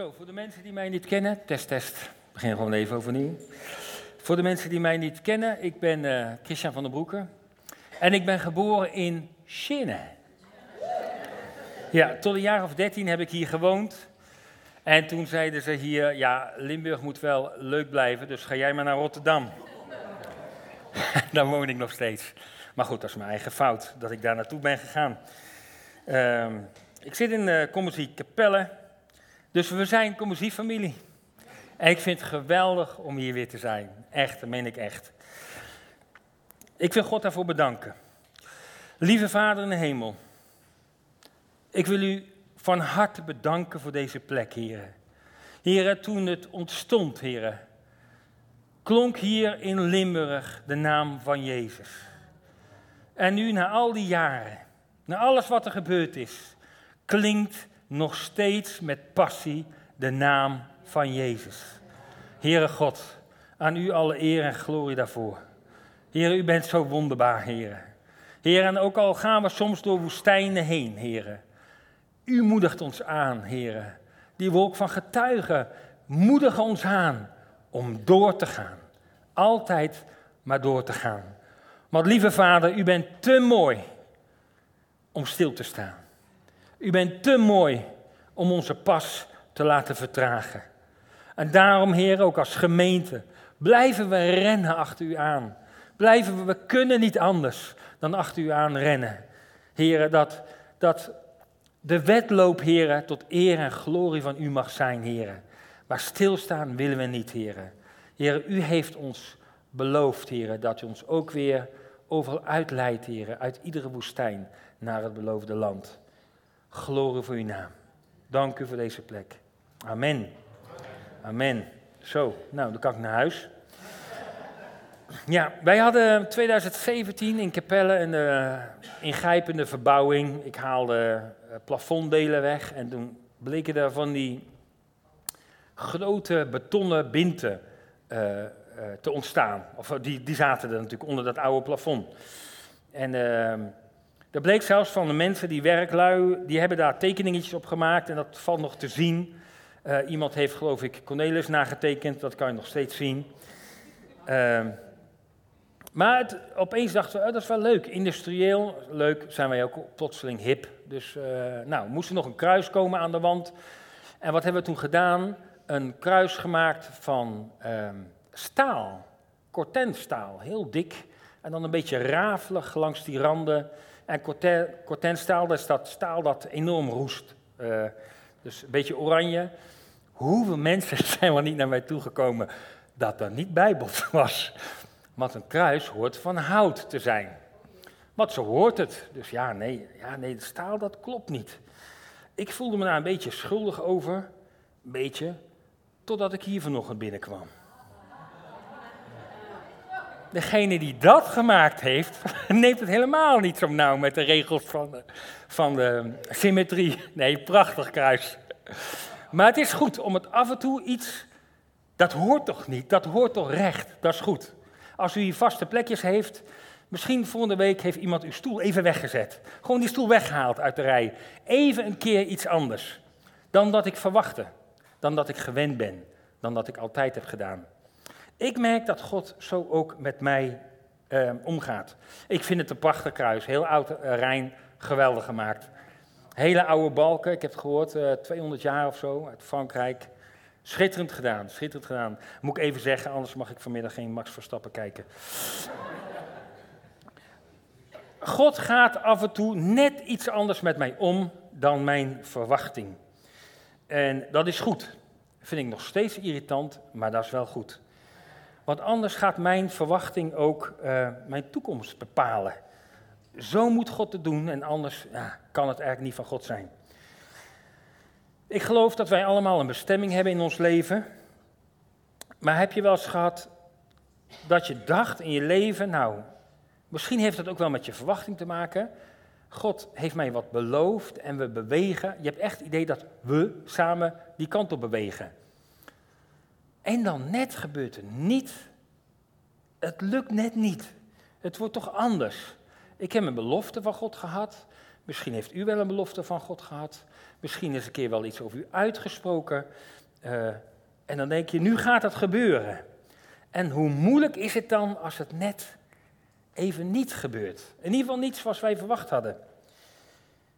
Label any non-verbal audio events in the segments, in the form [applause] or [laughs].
Zo, voor de mensen die mij niet kennen, test, test. Ik begin gewoon even overnieuw. Voor de mensen die mij niet kennen, ik ben uh, Christian van der Broeken. En ik ben geboren in Chine. Ja, tot een jaar of dertien heb ik hier gewoond. En toen zeiden ze hier, ja, Limburg moet wel leuk blijven, dus ga jij maar naar Rotterdam. [laughs] daar woon ik nog steeds. Maar goed, dat is mijn eigen fout, dat ik daar naartoe ben gegaan. Uh, ik zit in de Commissie Capelle, dus we zijn Commissie-familie. En ik vind het geweldig om hier weer te zijn. Echt, dat meen ik echt. Ik wil God daarvoor bedanken. Lieve Vader in de hemel, ik wil u van harte bedanken voor deze plek, heren. Heren, toen het ontstond, heren, klonk hier in Limburg de naam van Jezus. En nu, na al die jaren, na alles wat er gebeurd is, klinkt nog steeds met passie de naam van Jezus. Heere God, aan u alle eer en glorie daarvoor. Heer, u bent zo wonderbaar, Heer. Heer, en ook al gaan we soms door woestijnen heen, Heer. U moedigt ons aan, Heer. Die wolk van getuigen moedigen ons aan om door te gaan. Altijd maar door te gaan. Want lieve Vader, u bent te mooi om stil te staan. U bent te mooi om onze pas te laten vertragen. En daarom, Heer, ook als gemeente, blijven we rennen achter u aan. Blijven we, we kunnen niet anders dan achter u aan rennen. Heren, dat, dat de wedloop, heren, tot eer en glorie van u mag zijn, heren. Maar stilstaan willen we niet, heren. Heren, u heeft ons beloofd, heren, dat u ons ook weer overal uitleidt, heren, uit iedere woestijn naar het beloofde land. Glorie voor uw naam. Dank u voor deze plek. Amen. Amen. Zo, nou, dan kan ik naar huis. Ja, wij hadden 2017 in Capelle een uh, ingrijpende verbouwing. Ik haalde uh, plafonddelen weg en toen bleken er van die grote betonnen binten uh, te ontstaan. Of die, die zaten er natuurlijk onder dat oude plafond. En ehm, er bleek zelfs van de mensen die werklui, die hebben daar tekeningetjes op gemaakt en dat valt nog te zien. Uh, iemand heeft geloof ik Cornelis nagetekend, dat kan je nog steeds zien. Uh, maar opeens dachten we, oh, dat is wel leuk, industrieel, leuk, zijn wij ook plotseling hip. Dus uh, nou, moest er nog een kruis komen aan de wand. En wat hebben we toen gedaan? Een kruis gemaakt van ehm, staal, cortenstaal, heel dik. En dan een beetje rafelig langs die randen. En cortenstaal, dat is dat staal dat enorm roest. Uh, dus een beetje oranje. Hoeveel [laughs] mensen zijn wel niet naar mij toegekomen dat dat niet bijbels [laughs] was? Want een kruis hoort van hout te zijn. Want zo hoort het. Dus ja, nee, ja, nee, staal dat klopt niet. Ik voelde me daar een beetje schuldig over. Een beetje. Totdat ik hier vanochtend binnenkwam. Degene die dat gemaakt heeft, [laughs] neemt het helemaal niet zo nauw met de regels van de, van de symmetrie. Nee, prachtig kruis. Maar het is goed om het af en toe iets. Dat hoort toch niet? Dat hoort toch recht? Dat is goed. Als u vaste plekjes heeft, misschien volgende week heeft iemand uw stoel even weggezet. Gewoon die stoel weggehaald uit de rij. Even een keer iets anders. Dan dat ik verwachtte. Dan dat ik gewend ben. Dan dat ik altijd heb gedaan. Ik merk dat God zo ook met mij eh, omgaat. Ik vind het een prachtig kruis. Heel oud uh, Rijn, geweldig gemaakt. Hele oude balken, ik heb het gehoord, eh, 200 jaar of zo, uit Frankrijk. Schitterend gedaan, schitterend gedaan. Moet ik even zeggen, anders mag ik vanmiddag geen Max Verstappen kijken. God gaat af en toe net iets anders met mij om dan mijn verwachting. En dat is goed. Vind ik nog steeds irritant, maar dat is wel goed. Want anders gaat mijn verwachting ook uh, mijn toekomst bepalen. Zo moet God het doen en anders ja, kan het eigenlijk niet van God zijn. Ik geloof dat wij allemaal een bestemming hebben in ons leven. Maar heb je wel eens gehad dat je dacht in je leven, nou, misschien heeft dat ook wel met je verwachting te maken. God heeft mij wat beloofd en we bewegen. Je hebt echt het idee dat we samen die kant op bewegen. En dan net gebeurt het niet. Het lukt net niet. Het wordt toch anders. Ik heb een belofte van God gehad. Misschien heeft u wel een belofte van God gehad. Misschien is een keer wel iets over u uitgesproken. Uh, en dan denk je, nu gaat het gebeuren. En hoe moeilijk is het dan als het net even niet gebeurt? In ieder geval niets zoals wij verwacht hadden.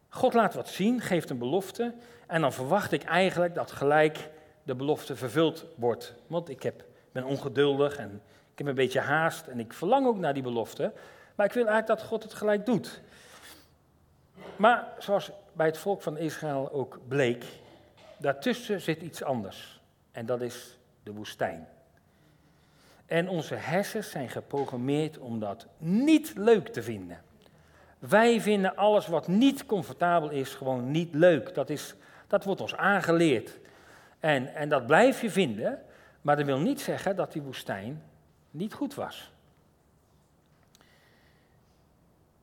God laat wat zien, geeft een belofte. En dan verwacht ik eigenlijk dat gelijk de belofte vervuld wordt. Want ik heb, ben ongeduldig en ik heb een beetje haast en ik verlang ook naar die belofte. Maar ik wil eigenlijk dat God het gelijk doet. Maar zoals bij het volk van Israël ook bleek, daartussen zit iets anders. En dat is de woestijn. En onze hersens zijn geprogrammeerd om dat niet leuk te vinden. Wij vinden alles wat niet comfortabel is gewoon niet leuk. Dat, is, dat wordt ons aangeleerd. En, en dat blijf je vinden, maar dat wil niet zeggen dat die woestijn niet goed was.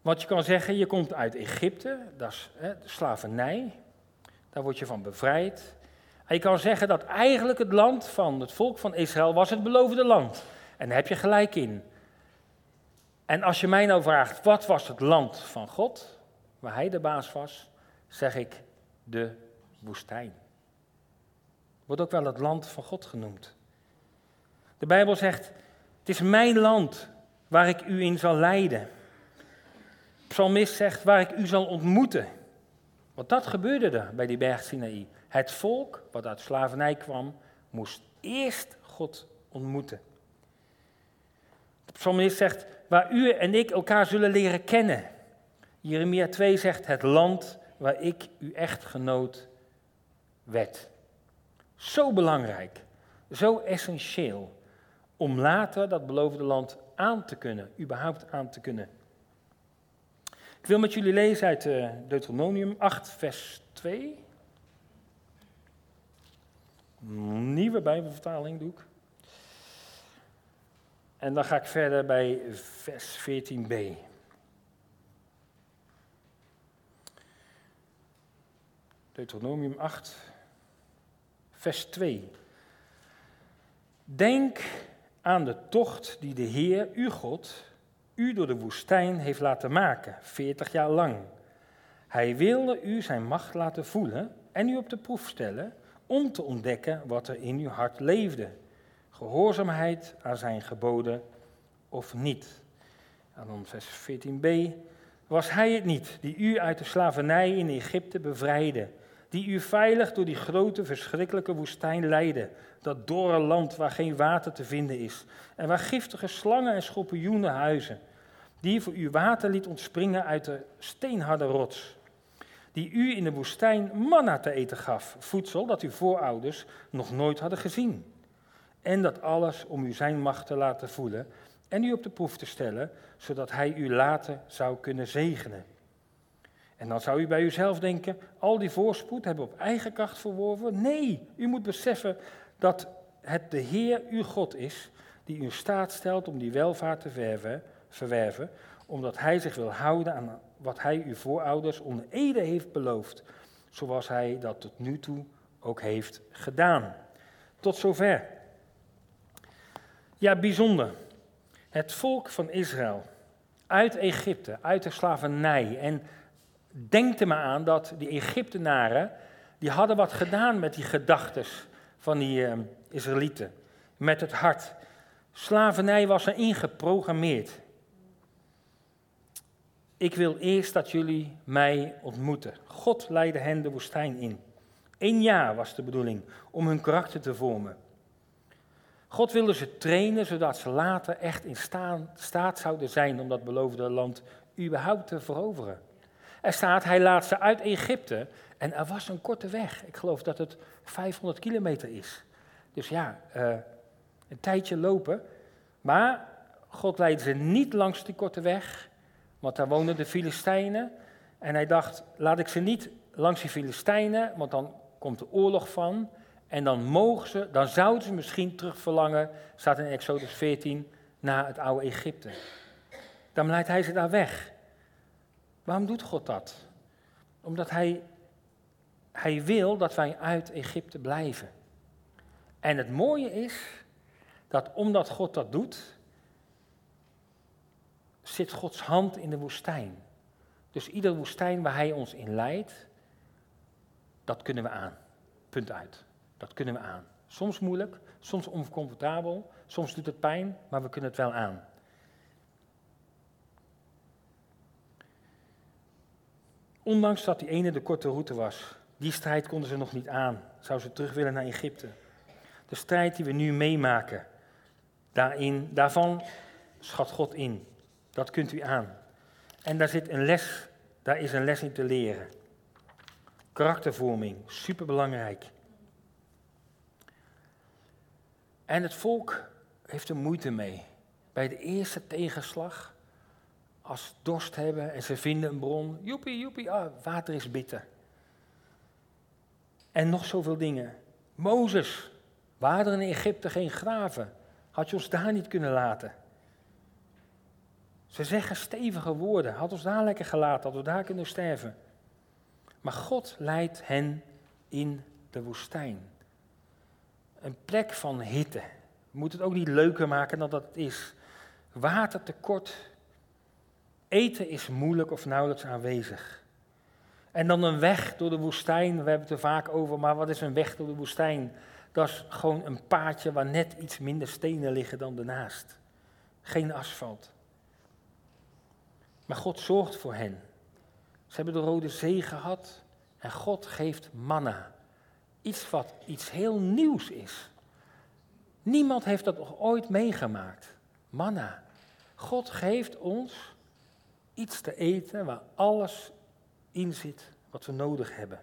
Want je kan zeggen, je komt uit Egypte, dat is hè, de slavernij, daar word je van bevrijd. En je kan zeggen dat eigenlijk het land van het volk van Israël was het beloofde land. En daar heb je gelijk in. En als je mij nou vraagt, wat was het land van God, waar hij de baas was, zeg ik de woestijn. Wordt ook wel het land van God genoemd. De Bijbel zegt, het is mijn land waar ik u in zal leiden. Psalmist zegt, waar ik u zal ontmoeten. Want dat gebeurde er bij die berg Sinaï. Het volk, wat uit slavernij kwam, moest eerst God ontmoeten. De psalmist zegt, waar u en ik elkaar zullen leren kennen. Jeremia 2 zegt, het land waar ik uw echtgenoot werd. Zo belangrijk, zo essentieel, om later dat beloofde land aan te kunnen, überhaupt aan te kunnen. Ik wil met jullie lezen uit eh, Deuteronomium 8, vers 2. Nieuwe Bijbelvertaling doe ik. En dan ga ik verder bij vers 14b. Deuteronomium 8, vers 2. Denk aan de tocht die de Heer, uw God, u door de woestijn heeft laten maken, 40 jaar lang. Hij wilde u zijn macht laten voelen en u op de proef stellen om te ontdekken wat er in uw hart leefde. Gehoorzaamheid aan zijn geboden of niet. En dan vers 14b. Was hij het niet die u uit de slavernij in Egypte bevrijdde, die u veilig door die grote verschrikkelijke woestijn leidde, dat dorre land waar geen water te vinden is en waar giftige slangen en schorpioenen huizen, die voor u water liet ontspringen uit de steenharde rots, die u in de woestijn manna te eten gaf, voedsel dat uw voorouders nog nooit hadden gezien. En dat alles om u zijn macht te laten voelen en u op de proef te stellen, zodat hij u later zou kunnen zegenen. En dan zou u bij uzelf denken, al die voorspoed hebben we op eigen kracht verworven. Nee, u moet beseffen dat het de Heer uw God is, die u staat stelt om die welvaart te verwerven, omdat hij zich wil houden aan wat hij uw voorouders onder ede heeft beloofd, zoals hij dat tot nu toe ook heeft gedaan. Tot zover. Ja, bijzonder. Het volk van Israël uit Egypte, uit de slavernij. En denk er maar aan dat die Egyptenaren, die hadden wat gedaan met die gedachtes van die uh, Israëlieten. Met het hart. Slavernij was er ingeprogrammeerd. Ik wil eerst dat jullie mij ontmoeten. God leidde hen de woestijn in. Eén jaar was de bedoeling om hun karakter te vormen. God wilde ze trainen zodat ze later echt in staat zouden zijn om dat beloofde land überhaupt te veroveren. Er staat, hij laat ze uit Egypte en er was een korte weg. Ik geloof dat het 500 kilometer is. Dus ja, uh, een tijdje lopen. Maar God leidde ze niet langs die korte weg, want daar woonden de Filistijnen. En hij dacht, laat ik ze niet langs die Filistijnen, want dan komt de oorlog van. En dan mogen ze, dan zouden ze misschien terugverlangen, staat in Exodus 14, naar het oude Egypte. Dan leidt hij ze daar weg. Waarom doet God dat? Omdat hij, hij wil dat wij uit Egypte blijven. En het mooie is dat omdat God dat doet, zit Gods hand in de woestijn. Dus iedere woestijn waar hij ons in leidt, dat kunnen we aan. Punt uit. Dat kunnen we aan. Soms moeilijk, soms oncomfortabel, soms doet het pijn, maar we kunnen het wel aan. Ondanks dat die ene de korte route was, die strijd konden ze nog niet aan. Zou ze terug willen naar Egypte. De strijd die we nu meemaken, daarin, daarvan schat God in. Dat kunt u aan. En daar zit een les, daar is een les in te leren. Karaktervorming, superbelangrijk. En het volk heeft er moeite mee. Bij de eerste tegenslag, als dorst hebben en ze vinden een bron, joepie, joepie, ah, water is bitter. En nog zoveel dingen. Mozes, waren er in Egypte geen graven? Had je ons daar niet kunnen laten? Ze zeggen stevige woorden. Had ons daar lekker gelaten, hadden we daar kunnen sterven. Maar God leidt hen in de woestijn. Een plek van hitte. We moeten het ook niet leuker maken dan dat het is. Watertekort. Eten is moeilijk of nauwelijks aanwezig. En dan een weg door de woestijn. We hebben het er vaak over, maar wat is een weg door de woestijn? Dat is gewoon een paadje waar net iets minder stenen liggen dan ernaast. Geen asfalt. Maar God zorgt voor hen. Ze hebben de Rode Zee gehad en God geeft manna. Iets wat iets heel nieuws is. Niemand heeft dat nog ooit meegemaakt. Manna. God geeft ons iets te eten waar alles in zit wat we nodig hebben.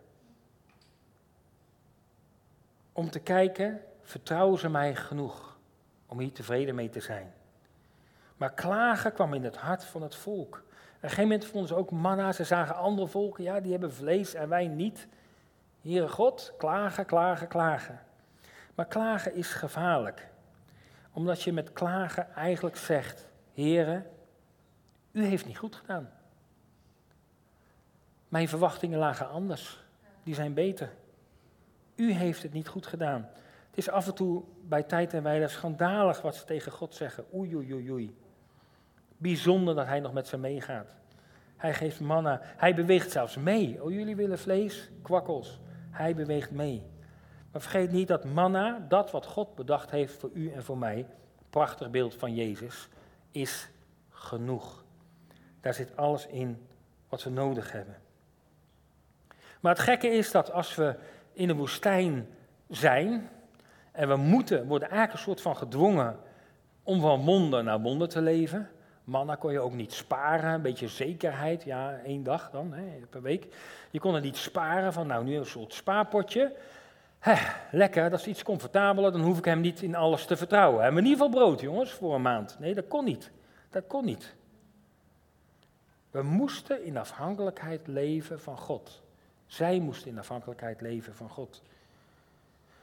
Om te kijken, vertrouwen ze mij genoeg om hier tevreden mee te zijn. Maar klagen kwam in het hart van het volk. Op een gegeven moment vonden ze ook manna. Ze zagen andere volken, ja, die hebben vlees en wij niet. Heere God, klagen, klagen, klagen. Maar klagen is gevaarlijk. Omdat je met klagen eigenlijk zegt, Heere, u heeft niet goed gedaan. Mijn verwachtingen lagen anders. Die zijn beter. U heeft het niet goed gedaan. Het is af en toe bij tijd en wijle schandalig wat ze tegen God zeggen. Oei, oei, oei, oei. Bijzonder dat hij nog met ze meegaat. Hij geeft manna. Hij beweegt zelfs mee. Oh, jullie willen vlees? Kwakkels. Hij beweegt mee. Maar vergeet niet dat manna, dat wat God bedacht heeft voor u en voor mij, prachtig beeld van Jezus, is genoeg. Daar zit alles in wat we nodig hebben. Maar het gekke is dat als we in de woestijn zijn en we moeten, worden eigenlijk een soort van gedwongen om van wonder naar wonder te leven. Manna kon je ook niet sparen, een beetje zekerheid, ja, één dag dan, hè, per week. Je kon het niet sparen van, nou, nu een soort spaarpotje. Lekker, dat is iets comfortabeler, dan hoef ik hem niet in alles te vertrouwen. Hebben in ieder geval brood, jongens, voor een maand. Nee, dat kon niet. Dat kon niet. We moesten in afhankelijkheid leven van God. Zij moesten in afhankelijkheid leven van God.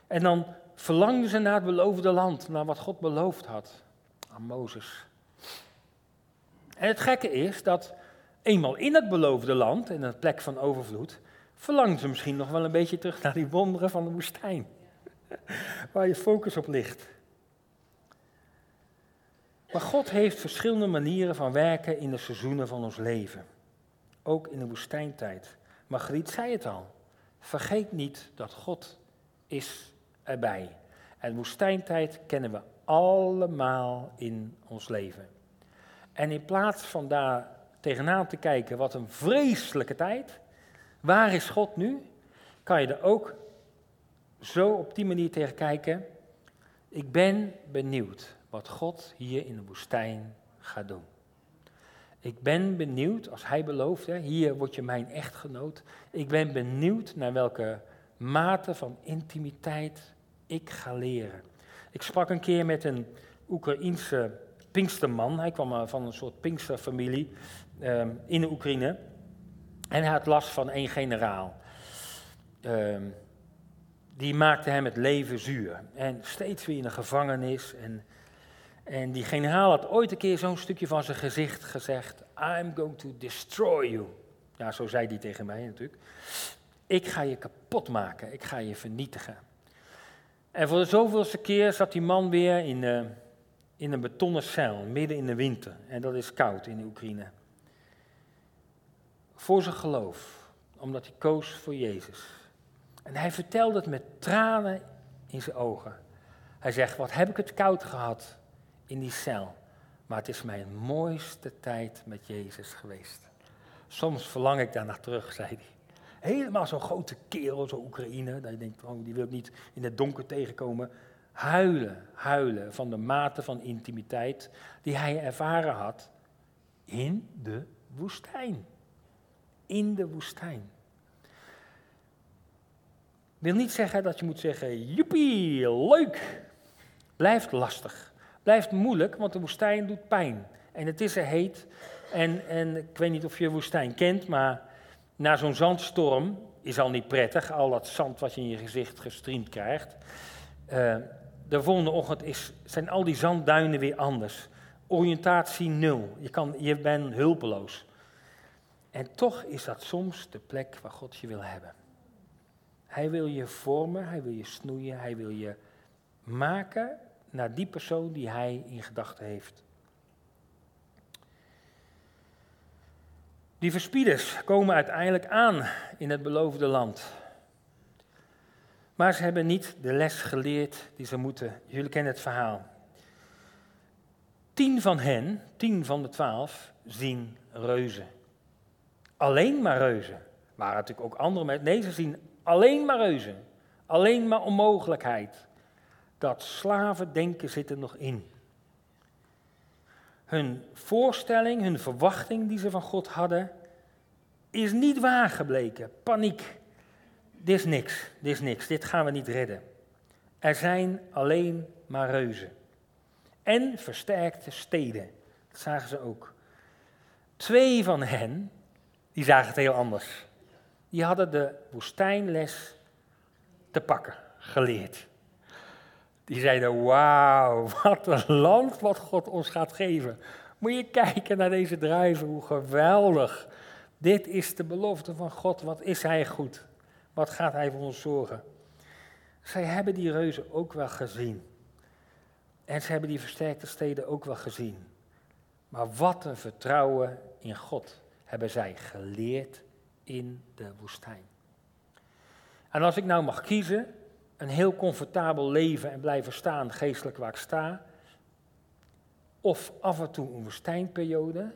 En dan verlangden ze naar het beloofde land, naar wat God beloofd had aan Mozes. En het gekke is dat eenmaal in het beloofde land, in een plek van overvloed, verlangen ze misschien nog wel een beetje terug naar die wonderen van de woestijn. [laughs] Waar je focus op ligt. Maar God heeft verschillende manieren van werken in de seizoenen van ons leven. Ook in de woestijntijd. Margriet zei het al. Vergeet niet dat God is erbij. En woestijntijd kennen we allemaal in ons leven. En in plaats van daar tegenaan te kijken, wat een vreselijke tijd, waar is God nu? Kan je er ook zo op die manier tegen kijken. Ik ben benieuwd wat God hier in de woestijn gaat doen. Ik ben benieuwd, als hij belooft, hè, hier word je mijn echtgenoot. Ik ben benieuwd naar welke mate van intimiteit ik ga leren. Ik sprak een keer met een Oekraïense Pinksterman. Hij kwam eh, van een soort Pinksterfamilie um, in de Oekraïne. En hij had last van één generaal. Um, die maakte hem het leven zuur. En steeds weer in de gevangenis. En, en die generaal had ooit een keer zo'n stukje van zijn gezicht gezegd: I'm going to destroy you. Ja, zo zei hij tegen mij natuurlijk. Ik ga je kapot maken, ik ga je vernietigen. En voor de zoveelste keer zat die man weer in, uh, in een betonnen cel, midden in de winter. En dat is koud in de Oekraïne. voor zijn geloof, omdat hij koos voor Jezus. En hij vertelde het met tranen in zijn ogen. Hij zegt, wat heb ik het koud gehad in die cel. Maar het is mijn mooiste tijd met Jezus geweest. Soms verlang ik daar naar terug, zei hij. Helemaal zo'n grote kerel, zo'n Oekraïne. Dat denkt, oh, die wil ik niet in het donker tegenkomen. Huilen, huilen van de mate van intimiteit die hij ervaren had in de woestijn. In de woestijn. Wil niet zeggen dat je moet zeggen, joepie, leuk. Blijft lastig. Blijft moeilijk, want de woestijn doet pijn. En het is er heet. En, en ik weet niet of je woestijn kent, maar na zo'n zandstorm is al niet prettig. Al dat zand wat je in je gezicht gestreamd krijgt. Uh, de volgende ochtend is, zijn al die zandduinen weer anders. Oriëntatie nul. Je, kan, je bent hulpeloos. En toch is dat soms de plek waar God je wil hebben. Hij wil je vormen, hij wil je snoeien, hij wil je maken naar die persoon die hij in gedachten heeft. Die verspieders komen uiteindelijk aan in het beloofde land. Maar ze hebben niet de les geleerd die ze moeten. Jullie kennen het verhaal. Tien van hen, tien van de twaalf, zien reuzen. Alleen maar reuzen. Maar natuurlijk ook andere mensen. Nee, ze zien alleen maar reuzen. Alleen maar onmogelijkheid. Dat slavendenken zit er nog in. Hun voorstelling, hun verwachting die ze van God hadden, is niet waar gebleken. Paniek. Dit is niks, dit is niks, dit gaan we niet redden. Er zijn alleen maar reuzen. En versterkte steden. Dat zagen ze ook. Twee van hen, die zagen het heel anders. Die hadden de woestijnles te pakken, geleerd. Die zeiden, wauw, wat een land wat God ons gaat geven. Moet je kijken naar deze druiven, hoe geweldig. Dit is de belofte van God, wat is Hij goed. Wat gaat Hij voor ons zorgen. Zij hebben die reuzen ook wel gezien. En ze hebben die versterkte steden ook wel gezien. Maar wat een vertrouwen in God hebben zij geleerd in de woestijn. En als ik nou mag kiezen, een heel comfortabel leven en blijven staan geestelijk waar ik sta, of af en toe een woestijnperiode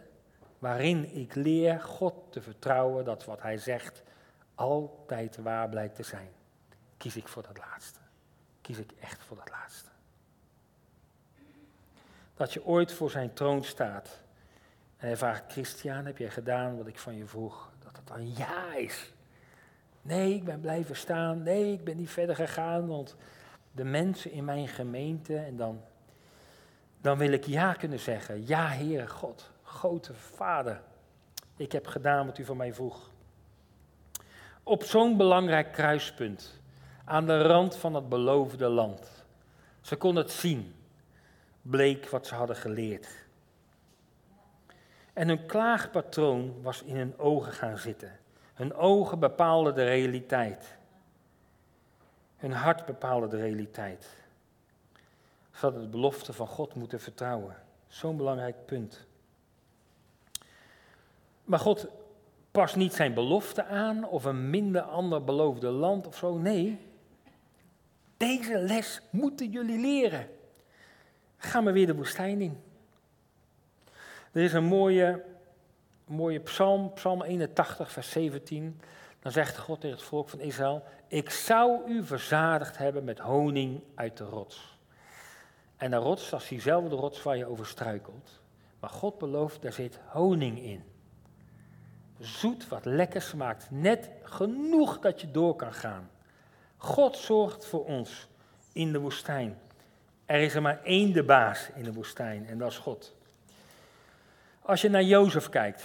waarin ik leer God te vertrouwen dat wat Hij zegt altijd waar blijkt te zijn, kies ik voor dat laatste. Kies ik echt voor dat laatste. Dat je ooit voor zijn troon staat en hij vraagt, Christian, heb jij gedaan wat ik van je vroeg? Dat het dan ja is. Nee, ik ben blijven staan. Nee, ik ben niet verder gegaan, want de mensen in mijn gemeente, en dan, dan wil ik ja kunnen zeggen. Ja, Heere God, grote Vader, ik heb gedaan wat u van mij vroeg. Op zo'n belangrijk kruispunt, aan de rand van het beloofde land. Ze kon het zien, bleek wat ze hadden geleerd. En hun klaagpatroon was in hun ogen gaan zitten. Hun ogen bepaalden de realiteit. Hun hart bepaalde de realiteit. Ze hadden de belofte van God moeten vertrouwen. Zo'n belangrijk punt. Maar God past niet zijn belofte aan of een minder ander beloofde land of zo. Nee, deze les moeten jullie leren. Gaan we weer de woestijn in. Er is een mooie, mooie psalm, psalm 81, vers 17. Dan zegt God tegen het volk van Israël, ik zou u verzadigd hebben met honing uit de rots. En de rots, dat is diezelfde rots waar je over struikelt. Maar God belooft, daar zit honing in zoet, wat lekker smaakt. Net genoeg dat je door kan gaan. God zorgt voor ons in de woestijn. Er is er maar één de baas in de woestijn en dat is God. Als je naar Jozef kijkt,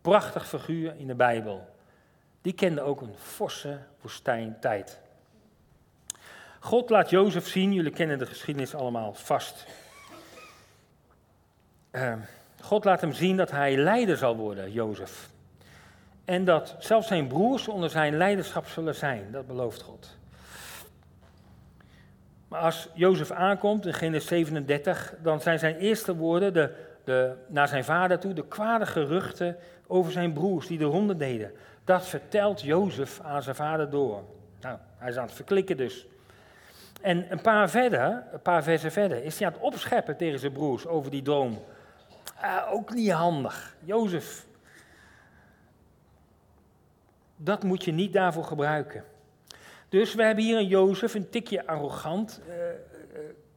prachtig figuur in de Bijbel. Die kende ook een forse woestijntijd. God laat Jozef zien, jullie kennen de geschiedenis allemaal vast. Uh, God laat hem zien dat hij leider zal worden, Jozef. En dat zelfs zijn broers onder zijn leiderschap zullen zijn, dat belooft God. Maar als Jozef aankomt in Genesis 37, dan zijn zijn eerste woorden, de, naar zijn vader toe de kwade geruchten over zijn broers die de ronde deden. Dat vertelt Jozef aan zijn vader door. Nou, hij is aan het verklikken dus. En een paar, verder, een paar versen verder is hij aan het opscheppen tegen zijn broers over die droom. Uh, ook niet handig. Jozef, dat moet je niet daarvoor gebruiken. Dus we hebben hier een Jozef, een tikje arrogant, uh,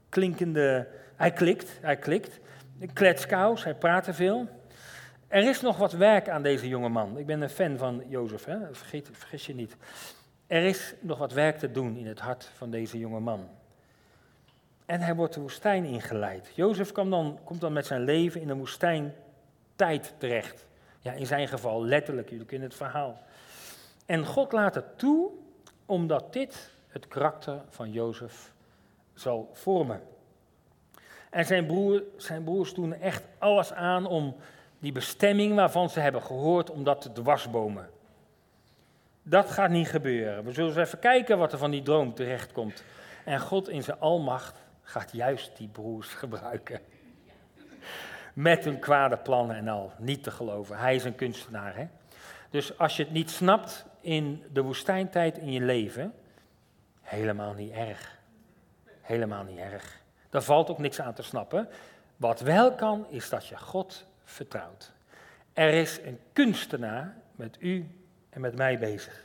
klinkende. Hij klikt, hij klikt. Kletskous, hij praat te veel. Er is nog wat werk aan deze jonge man. Ik ben een fan van Jozef, hè? Vergeet, vergis je niet. Er is nog wat werk te doen in het hart van deze jonge man. En hij wordt de woestijn ingeleid. Jozef komt dan, komt dan met zijn leven in de woestijntijd terecht. Ja, in zijn geval letterlijk, jullie kennen het verhaal. En God laat het toe, omdat dit het karakter van Jozef zal vormen. En zijn, broer, zijn broers doen echt alles aan om die bestemming waarvan ze hebben gehoord, om dat te dwarsbomen. Dat gaat niet gebeuren. We zullen eens even kijken wat er van die droom terechtkomt. En God in zijn almacht gaat juist die broers [laughs] gebruiken. Met hun kwade plannen en al. Niet te geloven. Hij is een kunstenaar. Hè? Dus als je het niet snapt in de woestijntijd in je leven, helemaal niet erg. Helemaal niet erg. Daar valt ook niks aan te snappen. Wat wel kan, is dat je God vertrouwt. Er is een kunstenaar met u en met mij bezig.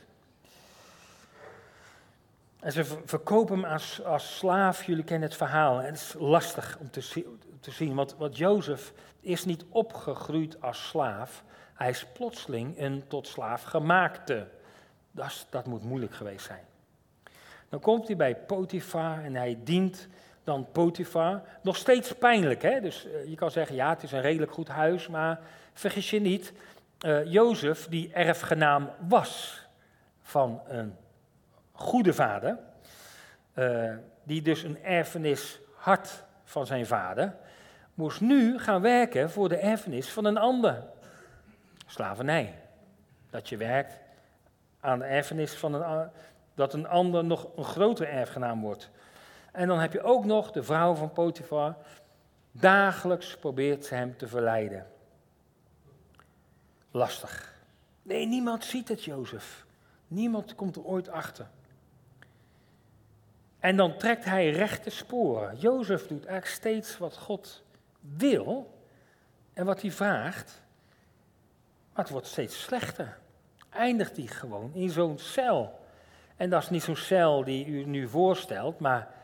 En ze verkopen hem als, als slaaf. Jullie kennen het verhaal. En het is lastig om te, zien. Want, want Jozef is niet opgegroeid als slaaf. Hij is plotseling een tot slaaf gemaakte. Dat, dat moet moeilijk geweest zijn. Dan komt hij bij Potifar en hij dient dan Potifar. Nog steeds pijnlijk, hè? Dus uh, je kan zeggen, ja, het is een redelijk goed huis, maar vergis je niet, uh, Jozef, die erfgenaam was van een goede vader, uh, die dus een erfenis had van zijn vader, moest nu gaan werken voor de erfenis van een ander. Slavernij. Dat je werkt aan de erfenis van een, dat een ander nog een grotere erfgenaam wordt. En dan heb je ook nog de vrouw van Potifar. Dagelijks probeert ze hem te verleiden. Lastig. Nee, niemand ziet het, Jozef. Niemand komt er ooit achter. En dan trekt hij rechte sporen. Jozef doet eigenlijk steeds wat God wil en wat hij vraagt. Maar het wordt steeds slechter. Eindigt hij gewoon in zo'n cel. En dat is niet zo'n cel die u nu voorstelt, maar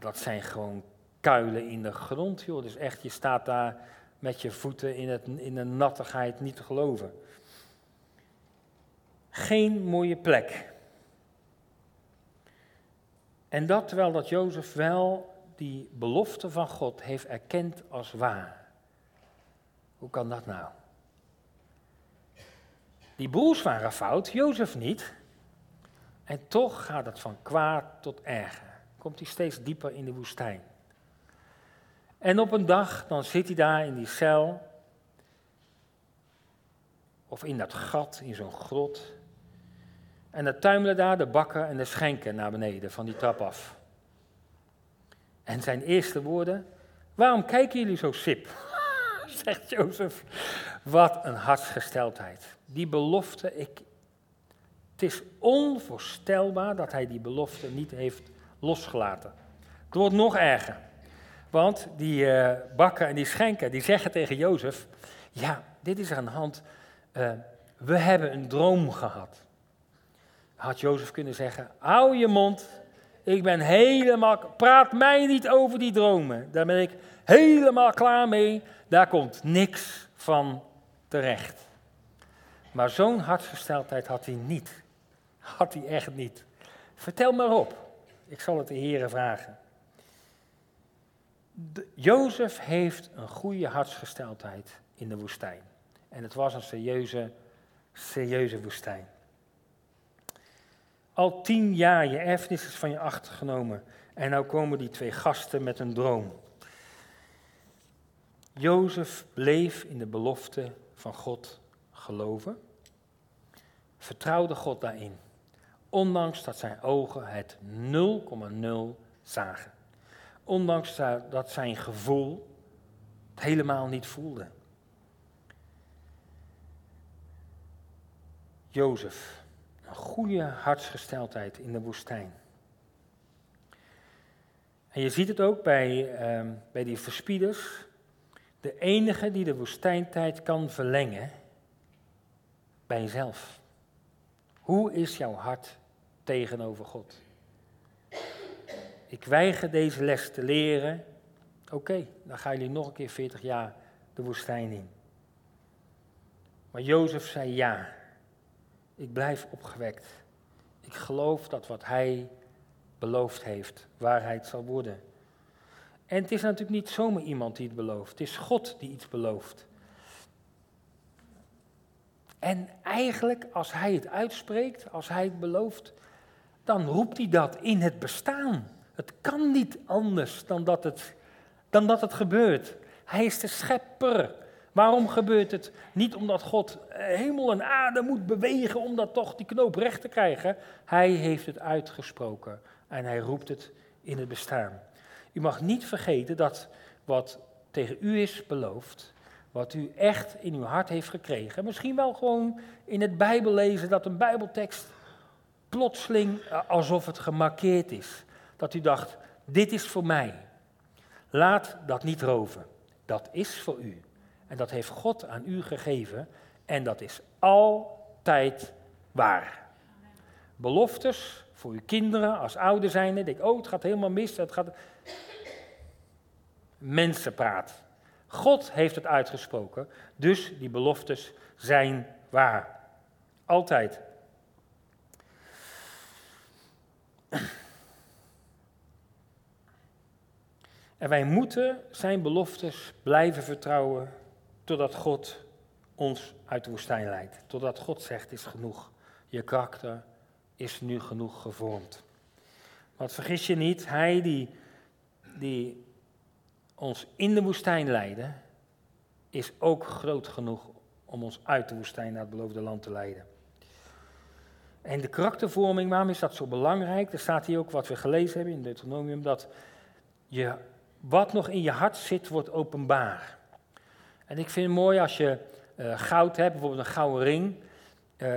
dat zijn gewoon kuilen in de grond, joh. Dus echt, je staat daar met je voeten in, het, in de nattigheid niet te geloven. Geen mooie plek. En dat terwijl dat Jozef wel die belofte van God heeft erkend als waar. Hoe kan dat nou? Die broers waren fout, Jozef niet. En toch gaat het van kwaad tot erger komt hij steeds dieper in de woestijn. En op een dag, dan zit hij daar in die cel, of in dat gat, in zo'n grot. En dan tuimelen daar de bakken en de schenken naar beneden van die trap af. En zijn eerste woorden, waarom kijken jullie zo sip? [laughs] Zegt Jozef. Wat een hartsgesteldheid. Die belofte, ik, het is onvoorstelbaar dat hij die belofte niet heeft losgelaten. Het wordt nog erger. Want die uh, bakken en die schenken, die zeggen tegen Jozef, ja, dit is aan de hand. Uh, we hebben een droom gehad. Had Jozef kunnen zeggen, hou je mond, ik ben helemaal, praat mij niet over die dromen. Daar ben ik helemaal klaar mee, daar komt niks van terecht. Maar zo'n hartsgesteldheid had hij niet. Had hij echt niet. Vertel maar op. Ik zal het de heren vragen. Jozef heeft een goede hartsgesteldheid in de woestijn. En het was een serieuze, serieuze woestijn. Al tien jaar je erfenis is van je achtergenomen. En nou komen die twee gasten met een droom. Jozef bleef in de belofte van God geloven. Vertrouwde God daarin ondanks dat zijn ogen het 0,0 zagen. Ondanks dat zijn gevoel het helemaal niet voelde. Jozef, een goede hartsgesteldheid in de woestijn. En je ziet het ook bij, uh, bij die verspieders. De enige die de woestijntijd kan verlengen, bij jezelf. Hoe is jouw hart tegenover God? Ik weiger deze les te leren. Oké, dan gaan jullie nog een keer 40 jaar de woestijn in. Maar Jozef zei ja. Ik blijf opgewekt. Ik geloof dat wat hij beloofd heeft, waarheid zal worden. En het is natuurlijk niet zomaar iemand die het belooft. Het is God die iets belooft. En eigenlijk, als hij het uitspreekt, als hij het belooft, dan roept hij dat in het bestaan. Het kan niet anders dan dat het, dan dat het gebeurt. Hij is de schepper. Waarom gebeurt het? Niet omdat God hemel en aarde moet bewegen om dat toch die knoop recht te krijgen. Hij heeft het uitgesproken en hij roept het in het bestaan. U mag niet vergeten dat wat tegen u is beloofd, wat u echt in uw hart heeft gekregen, misschien wel gewoon in het Bijbel lezen dat een Bijbeltekst plotseling eh, alsof het gemarkeerd is. Dat u dacht, dit is voor mij. Laat dat niet roven. Dat is voor u. En dat heeft God aan u gegeven. En dat is altijd waar. Beloftes voor uw kinderen als ouder zijn. Denk, oh, het gaat helemaal mis. Het gaat... Mensenpraat. God heeft het uitgesproken. Dus die beloftes zijn waar. Altijd. En wij moeten zijn beloftes blijven vertrouwen totdat God ons uit de woestijn leidt. Totdat God zegt, is genoeg. Je karakter is nu genoeg gevormd. Want vergis je niet, hij die, die ons in de woestijn leidde, is ook groot genoeg om ons uit de woestijn naar het beloofde land te leiden. En de karaktervorming, waarom is dat zo belangrijk? Er staat hier ook wat we gelezen hebben in Deuteronomium, dat je, wat nog in je hart zit, wordt openbaar. En ik vind het mooi als je uh, goud hebt, bijvoorbeeld een gouden ring. Uh,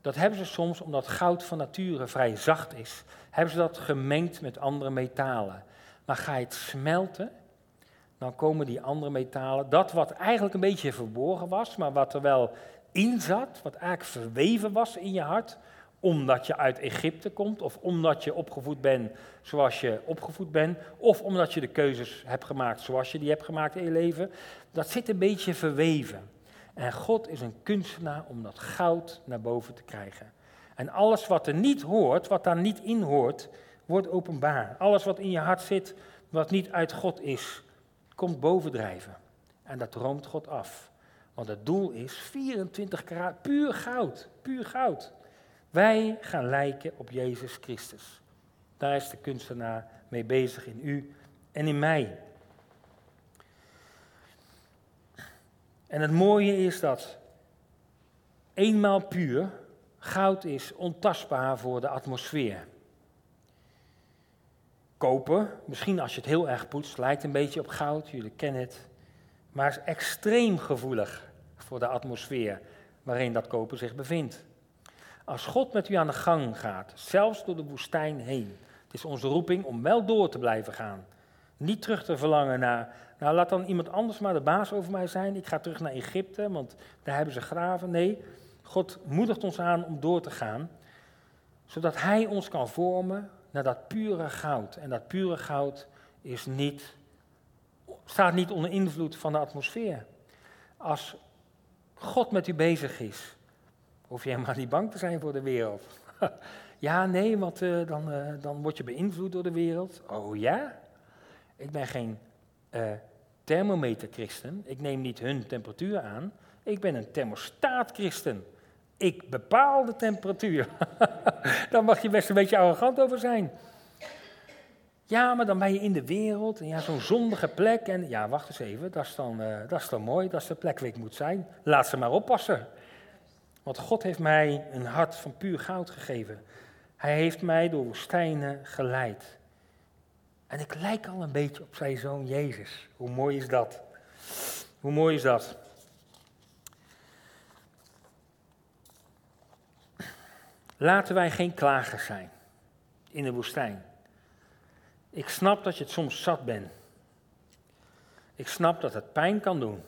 dat hebben ze soms omdat goud van nature vrij zacht is. Hebben ze dat gemengd met andere metalen. Maar ga je het smelten, dan komen die andere metalen, dat wat eigenlijk een beetje verborgen was, maar wat er wel in zat, wat eigenlijk verweven was in je hart, omdat je uit Egypte komt, of omdat je opgevoed bent zoals je opgevoed bent, of omdat je de keuzes hebt gemaakt zoals je die hebt gemaakt in je leven, dat zit een beetje verweven. En God is een kunstenaar om dat goud naar boven te krijgen. En alles wat er niet hoort, wat daar niet in hoort, wordt openbaar. Alles wat in je hart zit, wat niet uit God is, komt bovendrijven. En dat roomt God af. Want het doel is 24 karaat, puur goud, puur goud. Wij gaan lijken op Jezus Christus. Daar is de kunstenaar mee bezig in u en in mij. En het mooie is dat eenmaal puur goud is ontastbaar voor de atmosfeer. Koper, misschien als je het heel erg poetst, lijkt een beetje op goud, jullie kennen het, maar is extreem gevoelig voor de atmosfeer waarin dat koper zich bevindt. Als God met u aan de gang gaat, zelfs door de woestijn heen, het is onze roeping om wel door te blijven gaan. Niet terug te verlangen naar, nou laat dan iemand anders maar de baas over mij zijn, ik ga terug naar Egypte, want daar hebben ze graven. Nee, God moedigt ons aan om door te gaan, zodat Hij ons kan vormen naar dat pure goud. En dat pure goud is niet, staat niet onder invloed van de atmosfeer. Als God met u bezig is, hoef je helemaal niet bang te zijn voor de wereld. [laughs] ja, nee, want uh, dan, uh, dan word je beïnvloed door de wereld. Oh ja? Ik ben geen uh, thermometer-christen. Ik neem niet hun temperatuur aan. Ik ben een thermostaat-christen. Ik bepaal de temperatuur. [laughs] Daar mag je best een beetje arrogant over zijn. Ja, maar dan ben je in de wereld en ja, zo'n zondige plek. En ja, wacht eens even, dat is, dan, dat is dan mooi, dat is de plek waar ik moet zijn. Laat ze maar oppassen. Want God heeft mij een hart van puur goud gegeven. Hij heeft mij door woestijnen geleid. En ik lijk al een beetje op zijn zoon Jezus. Hoe mooi is dat? Hoe mooi is dat? Laten wij geen klagers zijn in de woestijn. Ik snap dat je het soms zat bent. Ik snap dat het pijn kan doen.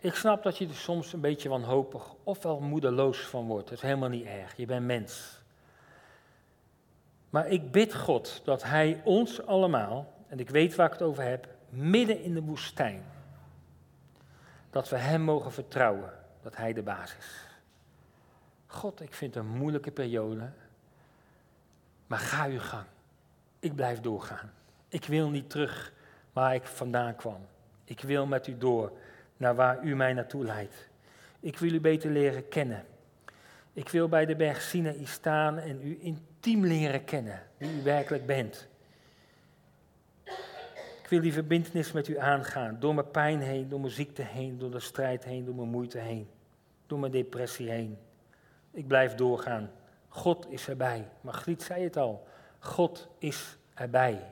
Ik snap dat je er soms een beetje wanhopig of wel moedeloos van wordt. Dat is helemaal niet erg. Je bent mens. Maar ik bid God dat Hij ons allemaal, en ik weet waar ik het over heb, midden in de woestijn, dat we Hem mogen vertrouwen, dat Hij de baas is. God, ik vind het een moeilijke periode, maar ga uw gang. Ik blijf doorgaan. Ik wil niet terug waar ik vandaan kwam. Ik wil met u door naar waar u mij naartoe leidt. Ik wil u beter leren kennen. Ik wil bij de berg Sinaï staan en u intiem leren kennen, wie u werkelijk bent. Ik wil die verbindenis met u aangaan, door mijn pijn heen, door mijn ziekte heen, door de strijd heen, door mijn moeite heen, door mijn depressie heen. Ik blijf doorgaan. God is erbij. Margriet zei het al. God is erbij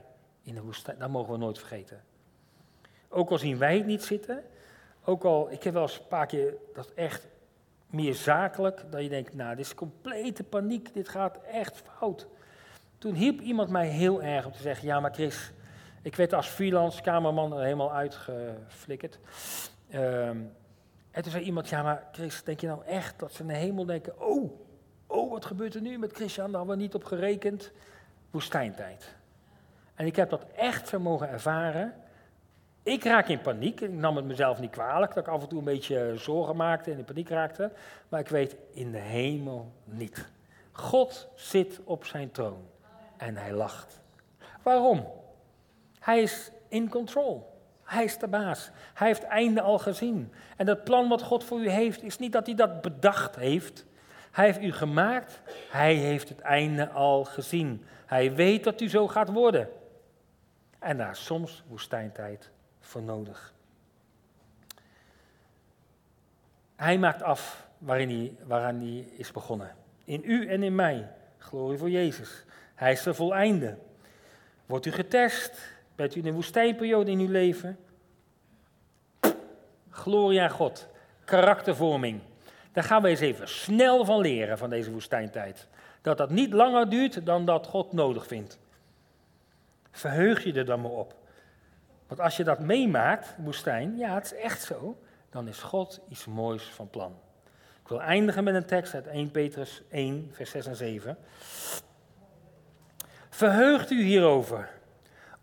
in de woestijn. Dat mogen we nooit vergeten. Ook al zien wij het niet zitten. Ook al, ik heb wel eens een paar keer dat echt meer zakelijk. Dat je denkt, nou, dit is complete paniek. Dit gaat echt fout. Toen hielp iemand mij heel erg om te zeggen, ja, maar Chris, ik werd als freelance kamerman er helemaal uitgeflikkerd. Um, en toen zei iemand, ja maar Chris, denk je nou echt dat ze in de hemel denken, oh, oh wat gebeurt er nu met Christian, daar hadden we niet op gerekend. Woestijntijd. En ik heb dat echt zo mogen ervaren. Ik raak in paniek. Ik nam het mezelf niet kwalijk dat ik af en toe een beetje zorgen maakte en in paniek raakte. Maar ik weet in de hemel niet. God zit op zijn troon en hij lacht. Waarom? Hij is in control. Hij is de baas. Hij heeft het einde al gezien. En dat plan wat God voor u heeft, is niet dat hij dat bedacht heeft. Hij heeft u gemaakt. Hij heeft het einde al gezien. Hij weet dat u zo gaat worden. En daar soms woestijntijd voor nodig. Hij maakt af waarin hij, waaraan hij is begonnen. In u en in mij. Glorie voor Jezus. Hij is er voleinde. Wordt u getest? Bent u in een woestijnperiode in uw leven? Gloria aan God. Karaktervorming. Daar gaan we eens even snel van leren van deze woestijntijd. Dat dat niet langer duurt dan dat God nodig vindt. Verheug je er dan maar op. Want als je dat meemaakt, woestijn, ja, het is echt zo, dan is God iets moois van plan. Ik wil eindigen met een tekst uit 1 Petrus 1, vers 6 en 7. Verheugt u hierover,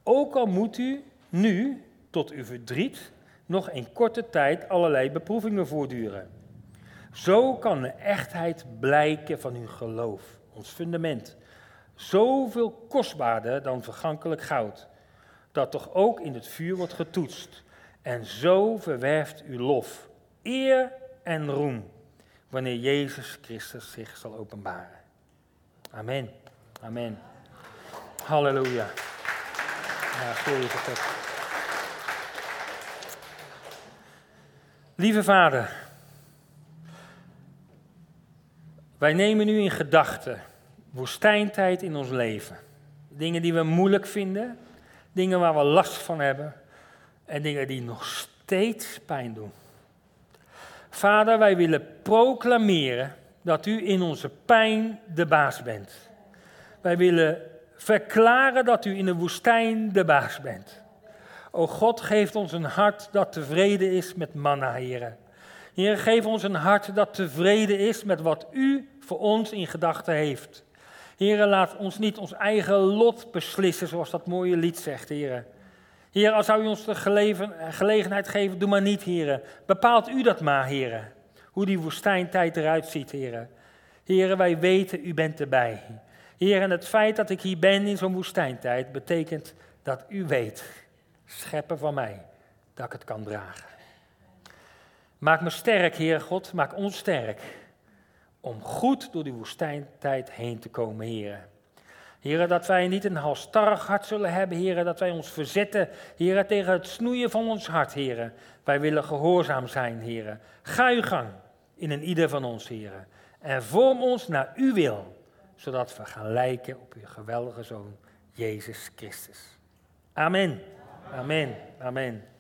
ook al moet u nu tot uw verdriet nog een korte tijd allerlei beproevingen voortduren. Zo kan de echtheid blijken van uw geloof, ons fundament. Zoveel kostbaarder dan vergankelijk goud, dat toch ook in het vuur wordt getoetst. En zo verwerft uw lof, eer en roem, wanneer Jezus Christus zich zal openbaren. Amen. Amen. Halleluja. Lieve Vader, wij nemen nu in gedachten woestijntijd in ons leven. Dingen die we moeilijk vinden, dingen waar we last van hebben en dingen die nog steeds pijn doen. Vader, wij willen proclameren dat u in onze pijn de baas bent. Wij willen verklaren dat u in de woestijn de baas bent. O God, geeft ons een hart dat tevreden is met manna, heren. Heer, geef ons een hart dat tevreden is met wat u voor ons in gedachten heeft. Heer, laat ons niet ons eigen lot beslissen, zoals dat mooie lied zegt, Heer. Heer, als zou u ons de gelegenheid geven, doe maar niet, Heer. Bepaalt u dat maar, Heer. Hoe die woestijntijd eruit ziet, Heer. Heer, wij weten, u bent erbij. Heer, en het feit dat ik hier ben in zo'n woestijntijd, betekent dat u weet scheppen van mij, dat ik het kan dragen. Maak me sterk, Heer God, maak ons sterk, om goed door die woestijntijd heen te komen, Heer. Heer, dat wij niet een halstarrig hart zullen hebben, Heer, dat wij ons verzetten, Heer, tegen het snoeien van ons hart, Heer. Wij willen gehoorzaam zijn, Heer. Ga uw gang in een ieder van ons, Heer. En vorm ons naar uw wil, zodat we gaan lijken op uw geweldige Zoon, Jezus Christus. Amen. Amen. Amen.